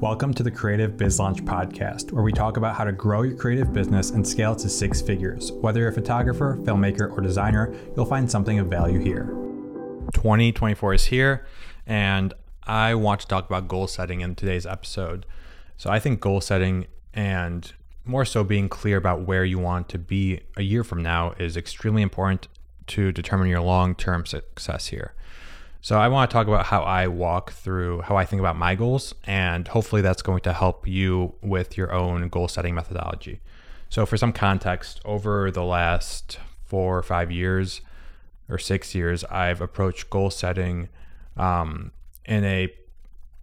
Welcome to the Creative Biz Launch Podcast, where we talk about how to grow your creative business and scale to six figures. Whether you're a photographer, filmmaker, or designer, you'll find something of value here. 2024 is here, and I want to talk about goal setting in today's episode. So, I think goal setting and more so being clear about where you want to be a year from now is extremely important to determine your long term success here. So, I want to talk about how I walk through how I think about my goals, and hopefully, that's going to help you with your own goal setting methodology. So, for some context, over the last four or five years or six years, I've approached goal setting um, in a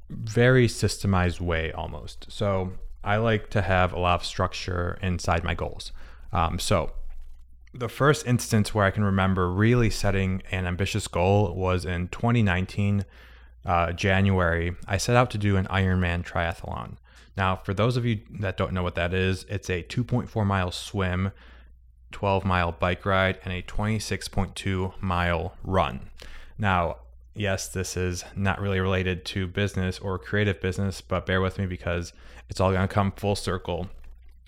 very systemized way almost. So, I like to have a lot of structure inside my goals. Um, so, the first instance where I can remember really setting an ambitious goal was in 2019, uh, January. I set out to do an Ironman triathlon. Now, for those of you that don't know what that is, it's a 2.4 mile swim, 12 mile bike ride, and a 26.2 mile run. Now, yes, this is not really related to business or creative business, but bear with me because it's all going to come full circle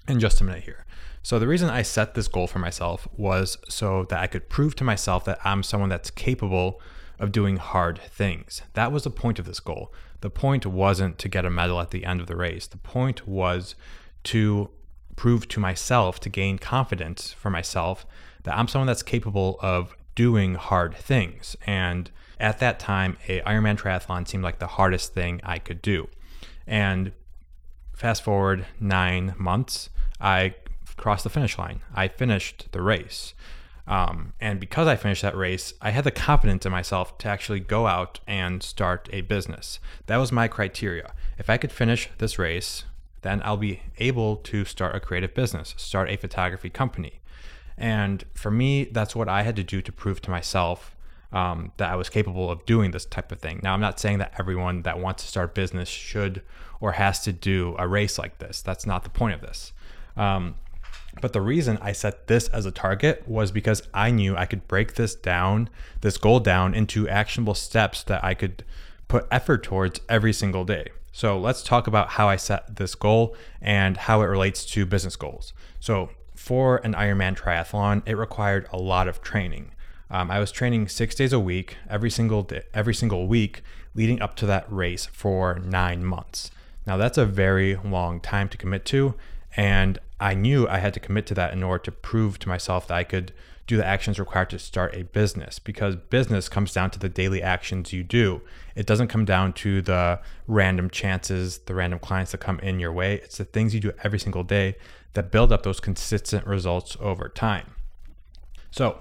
in just a minute here. So, the reason I set this goal for myself was so that I could prove to myself that I'm someone that's capable of doing hard things. That was the point of this goal. The point wasn't to get a medal at the end of the race, the point was to prove to myself, to gain confidence for myself, that I'm someone that's capable of doing hard things. And at that time, a Ironman triathlon seemed like the hardest thing I could do. And fast forward nine months, I crossed the finish line. I finished the race. Um, and because I finished that race, I had the confidence in myself to actually go out and start a business. That was my criteria. If I could finish this race, then I'll be able to start a creative business, start a photography company. And for me, that's what I had to do to prove to myself um, that I was capable of doing this type of thing. Now, I'm not saying that everyone that wants to start business should or has to do a race like this. That's not the point of this. Um, but the reason I set this as a target was because I knew I could break this down, this goal down into actionable steps that I could put effort towards every single day. So let's talk about how I set this goal and how it relates to business goals. So for an Ironman triathlon, it required a lot of training. Um, I was training six days a week, every single day, every single week, leading up to that race for nine months. Now that's a very long time to commit to, and I knew I had to commit to that in order to prove to myself that I could do the actions required to start a business because business comes down to the daily actions you do. It doesn't come down to the random chances, the random clients that come in your way. It's the things you do every single day that build up those consistent results over time. So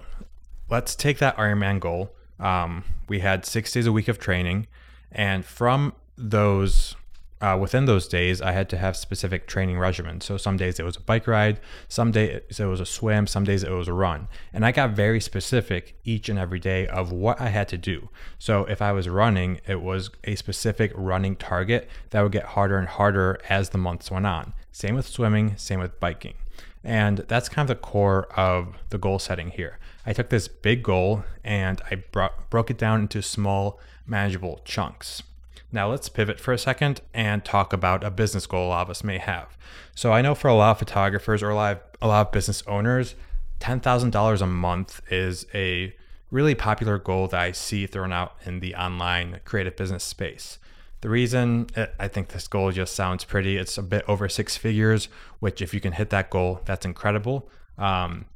let's take that Ironman goal. Um, we had six days a week of training, and from those uh, within those days, I had to have specific training regimens. So some days it was a bike ride, some days it was a swim, some days it was a run. And I got very specific each and every day of what I had to do. So if I was running, it was a specific running target that would get harder and harder as the months went on. Same with swimming, same with biking. And that's kind of the core of the goal setting here. I took this big goal and I bro- broke it down into small, manageable chunks. Now let's pivot for a second and talk about a business goal a lot of us may have. So I know for a lot of photographers or a lot of, a lot of business owners, $10,000 a month is a really popular goal that I see thrown out in the online creative business space. The reason I think this goal just sounds pretty, it's a bit over six figures, which if you can hit that goal, that's incredible. Um,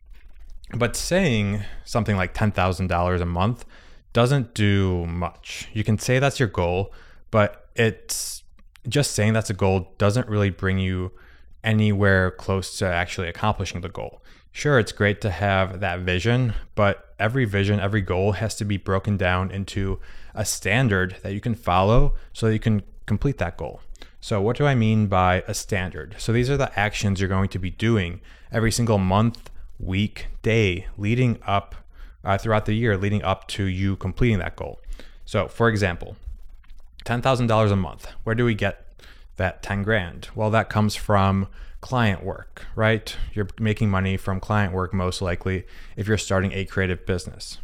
but saying something like $10,000 a month doesn't do much. You can say that's your goal, but it's just saying that's a goal doesn't really bring you anywhere close to actually accomplishing the goal. Sure, it's great to have that vision, but every vision, every goal has to be broken down into a standard that you can follow so that you can complete that goal. So, what do I mean by a standard? So, these are the actions you're going to be doing every single month, week, day leading up uh, throughout the year, leading up to you completing that goal. So, for example, $10,000 a month. Where do we get that 10 grand? Well, that comes from client work, right? You're making money from client work most likely if you're starting a creative business.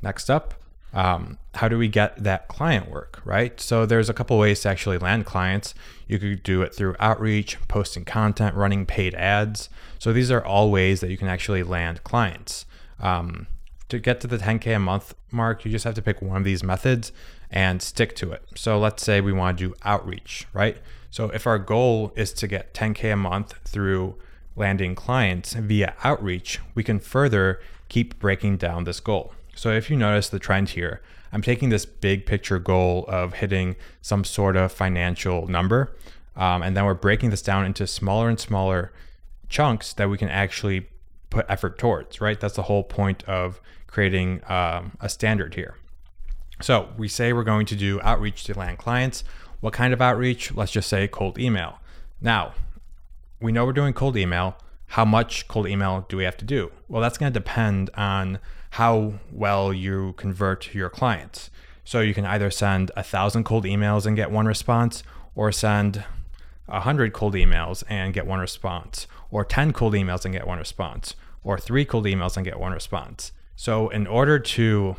Next up, um, how do we get that client work, right? So there's a couple ways to actually land clients. You could do it through outreach, posting content, running paid ads. So these are all ways that you can actually land clients. Um, to get to the 10K a month mark, you just have to pick one of these methods and stick to it. So let's say we want to do outreach, right? So if our goal is to get 10K a month through landing clients via outreach, we can further keep breaking down this goal. So if you notice the trend here, I'm taking this big picture goal of hitting some sort of financial number. Um, and then we're breaking this down into smaller and smaller chunks that we can actually put effort towards, right? That's the whole point of creating um, a standard here. So we say we're going to do outreach to land clients. What kind of outreach? Let's just say cold email. Now, we know we're doing cold email. How much cold email do we have to do? Well, that's going to depend on how well you convert your clients. So you can either send a thousand cold emails and get one response, or send a hundred cold emails and get one response, or 10 cold emails and get one response, or three cold emails and get one response. So in order to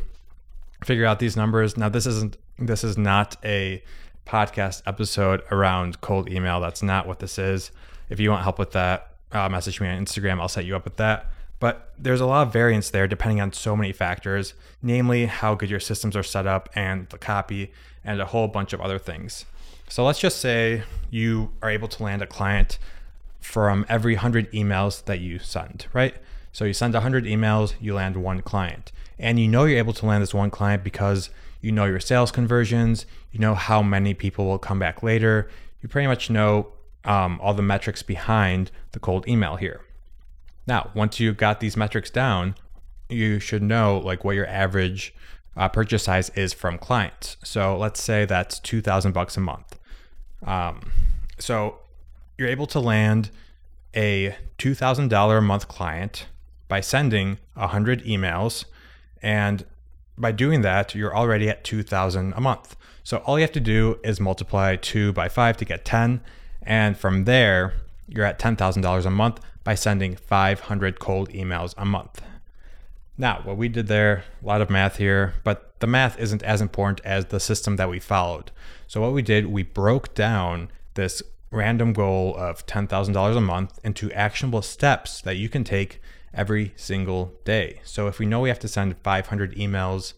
figure out these numbers, now this isn't this is not a podcast episode around cold email. That's not what this is. If you want help with that, uh, message me on Instagram. I'll set you up with that. But there's a lot of variance there depending on so many factors, namely how good your systems are set up and the copy and a whole bunch of other things. So let's just say you are able to land a client from every 100 emails that you send, right? So you send 100 emails, you land one client. And you know you're able to land this one client because you know your sales conversions, you know how many people will come back later. You pretty much know um, all the metrics behind the cold email here. Now, once you've got these metrics down, you should know like what your average uh, purchase size is from clients. So let's say that's 2000 bucks a month. Um, so you're able to land a $2,000 a month client by sending 100 emails. And by doing that, you're already at 2000 a month. So all you have to do is multiply 2 by 5 to get 10. And from there, you're at $10,000 a month by sending 500 cold emails a month. Now, what we did there, a lot of math here, but the math isn't as important as the system that we followed. So, what we did, we broke down this random goal of $10,000 a month into actionable steps that you can take every single day. So, if we know we have to send 500 emails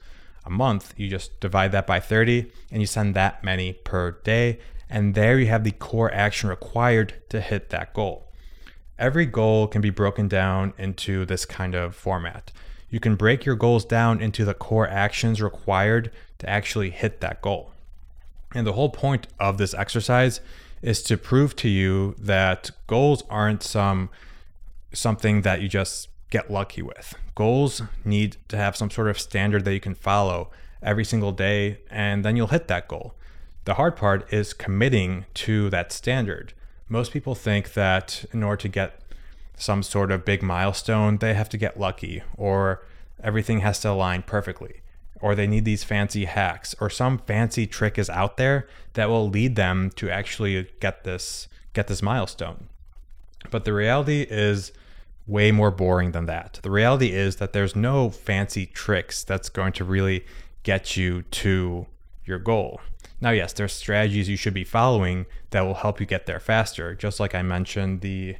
a month, you just divide that by 30 and you send that many per day. And there you have the core action required to hit that goal. Every goal can be broken down into this kind of format you can break your goals down into the core actions required to actually hit that goal. And the whole point of this exercise is to prove to you that goals aren't some something that you just get lucky with. Goals need to have some sort of standard that you can follow every single day and then you'll hit that goal. The hard part is committing to that standard. Most people think that in order to get some sort of big milestone, they have to get lucky or everything has to align perfectly or they need these fancy hacks or some fancy trick is out there that will lead them to actually get this get this milestone. But the reality is way more boring than that. The reality is that there's no fancy tricks that's going to really get you to your goal. Now, yes, there's strategies you should be following that will help you get there faster. Just like I mentioned, the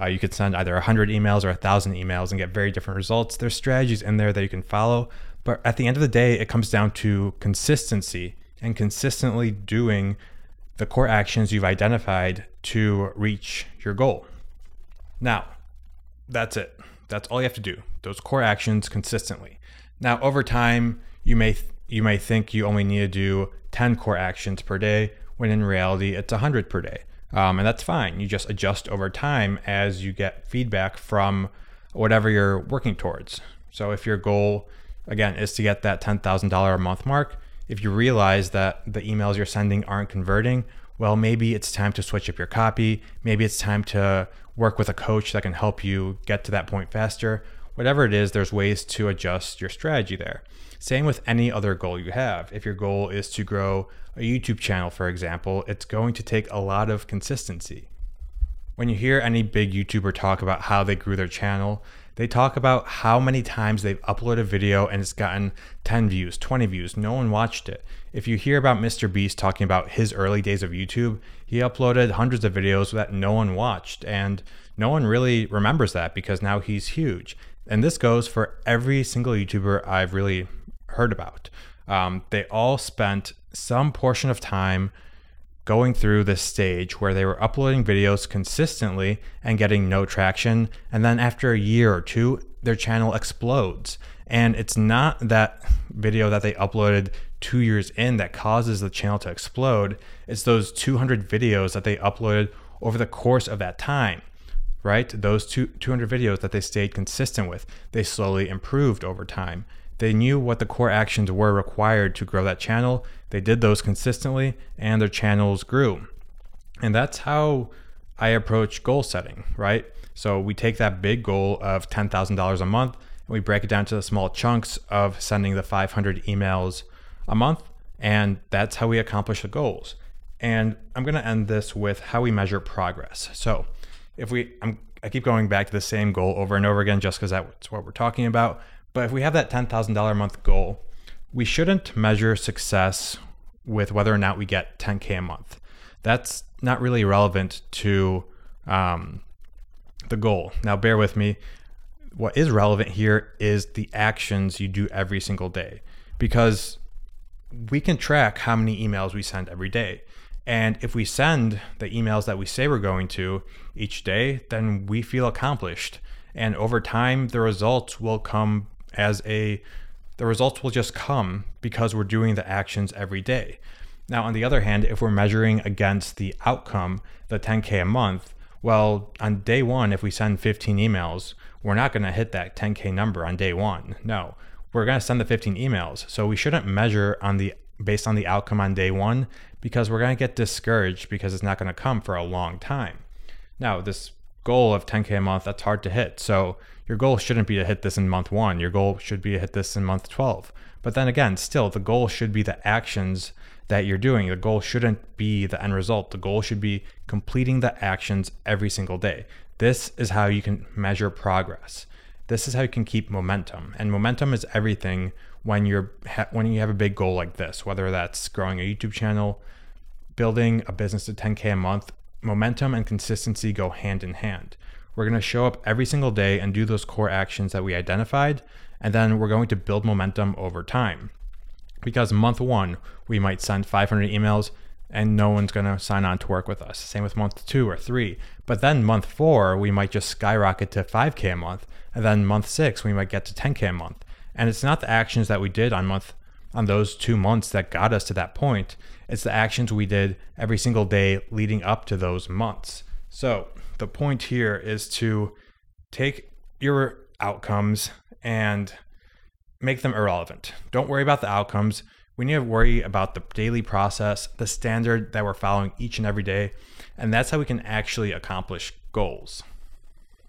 uh, you could send either 100 emails or 1,000 emails and get very different results. There's strategies in there that you can follow. But at the end of the day, it comes down to consistency and consistently doing the core actions you've identified to reach your goal. Now, that's it. That's all you have to do. Those core actions consistently. Now, over time, you may th- you may think you only need to do 10 core actions per day when in reality it's 100 per day. Um, and that's fine. You just adjust over time as you get feedback from whatever you're working towards. So if your goal, again, is to get that $10,000 a month mark, if you realize that the emails you're sending aren't converting, well, maybe it's time to switch up your copy. Maybe it's time to work with a coach that can help you get to that point faster. Whatever it is, there's ways to adjust your strategy there. Same with any other goal you have. If your goal is to grow a YouTube channel, for example, it's going to take a lot of consistency. When you hear any big YouTuber talk about how they grew their channel, They talk about how many times they've uploaded a video and it's gotten 10 views, 20 views. No one watched it. If you hear about Mr. Beast talking about his early days of YouTube, he uploaded hundreds of videos that no one watched. And no one really remembers that because now he's huge. And this goes for every single YouTuber I've really heard about. Um, they all spent some portion of time going through this stage where they were uploading videos consistently and getting no traction. And then after a year or two, their channel explodes. And it's not that video that they uploaded two years in that causes the channel to explode. It's those 200 videos that they uploaded over the course of that time, right? Those two, 200 videos that they stayed consistent with, they slowly improved over time. They knew what the core actions were required to grow that channel. They did those consistently, and their channels grew. And that's how I approach goal setting, right? So we take that big goal of $10,000 a month and we break it down to the small chunks of sending the 500 emails a month. And that's how we accomplish the goals. And I'm going to end this with how we measure progress. So if we, I'm, I keep going back to the same goal over and over again just because that's what we're talking about. But if we have that $10,000 a month goal, we shouldn't measure success with whether or not we get 10K a month. That's not really relevant to um, the goal. Now, bear with me. What is relevant here is the actions you do every single day because we can track how many emails we send every day. And if we send the emails that we say we're going to each day, then we feel accomplished. And over time, the results will come as a the results will just come because we're doing the actions every day. Now, on the other hand, if we're measuring against the outcome, the 10K a month, well, on day one, if we send 15 emails, we're not going to hit that 10K number on day one. No, we're going to send the 15 emails. So we shouldn't measure on the based on the outcome on day one because we're going to get discouraged because it's not going to come for a long time. Now, this goal of 10K a month, that's hard to hit. So your goal shouldn't be to hit this in month one. Your goal should be to hit this in month 12. But then again, still, the goal should be the actions that you're doing. The goal shouldn't be the end result. The goal should be completing the actions every single day. This is how you can measure progress. This is how you can keep momentum. And momentum is everything when you're when you have a big goal like this, whether that's growing a YouTube channel, building a business to 10k a month, momentum and consistency go hand in hand. We're going to show up every single day and do those core actions that we identified. And then we're going to build momentum over time. Because month one, we might send 500 emails and no one's going to sign on to work with us. Same with month two or three. But then month four, we might just skyrocket to 5K a month. And then month six, we might get to 10K a month. And it's not the actions that we did on month on those two months that got us to that point. It's the actions we did every single day leading up to those months. So the point here is to take your outcomes and make them irrelevant. Don't worry about the outcomes. We need to worry about the daily process, the standard that we're following each and every day, and that's how we can actually accomplish goals.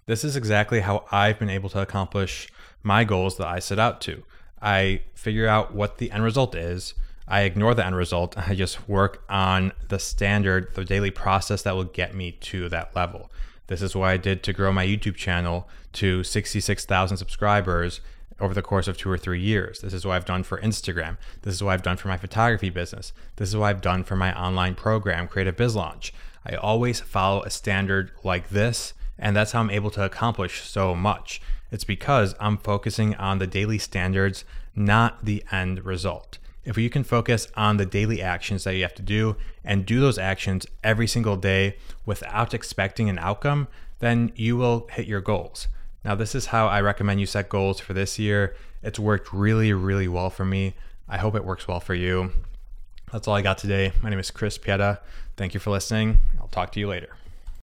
This is exactly how I've been able to accomplish my goals that I set out to. I figure out what the end result is. I ignore the end result. I just work on the standard, the daily process that will get me to that level. This is what I did to grow my YouTube channel to 66,000 subscribers over the course of two or three years. This is what I've done for Instagram. This is what I've done for my photography business. This is what I've done for my online program, Creative Biz Launch. I always follow a standard like this, and that's how I'm able to accomplish so much. It's because I'm focusing on the daily standards, not the end result. If you can focus on the daily actions that you have to do and do those actions every single day without expecting an outcome, then you will hit your goals. Now, this is how I recommend you set goals for this year. It's worked really, really well for me. I hope it works well for you. That's all I got today. My name is Chris Pieta. Thank you for listening. I'll talk to you later.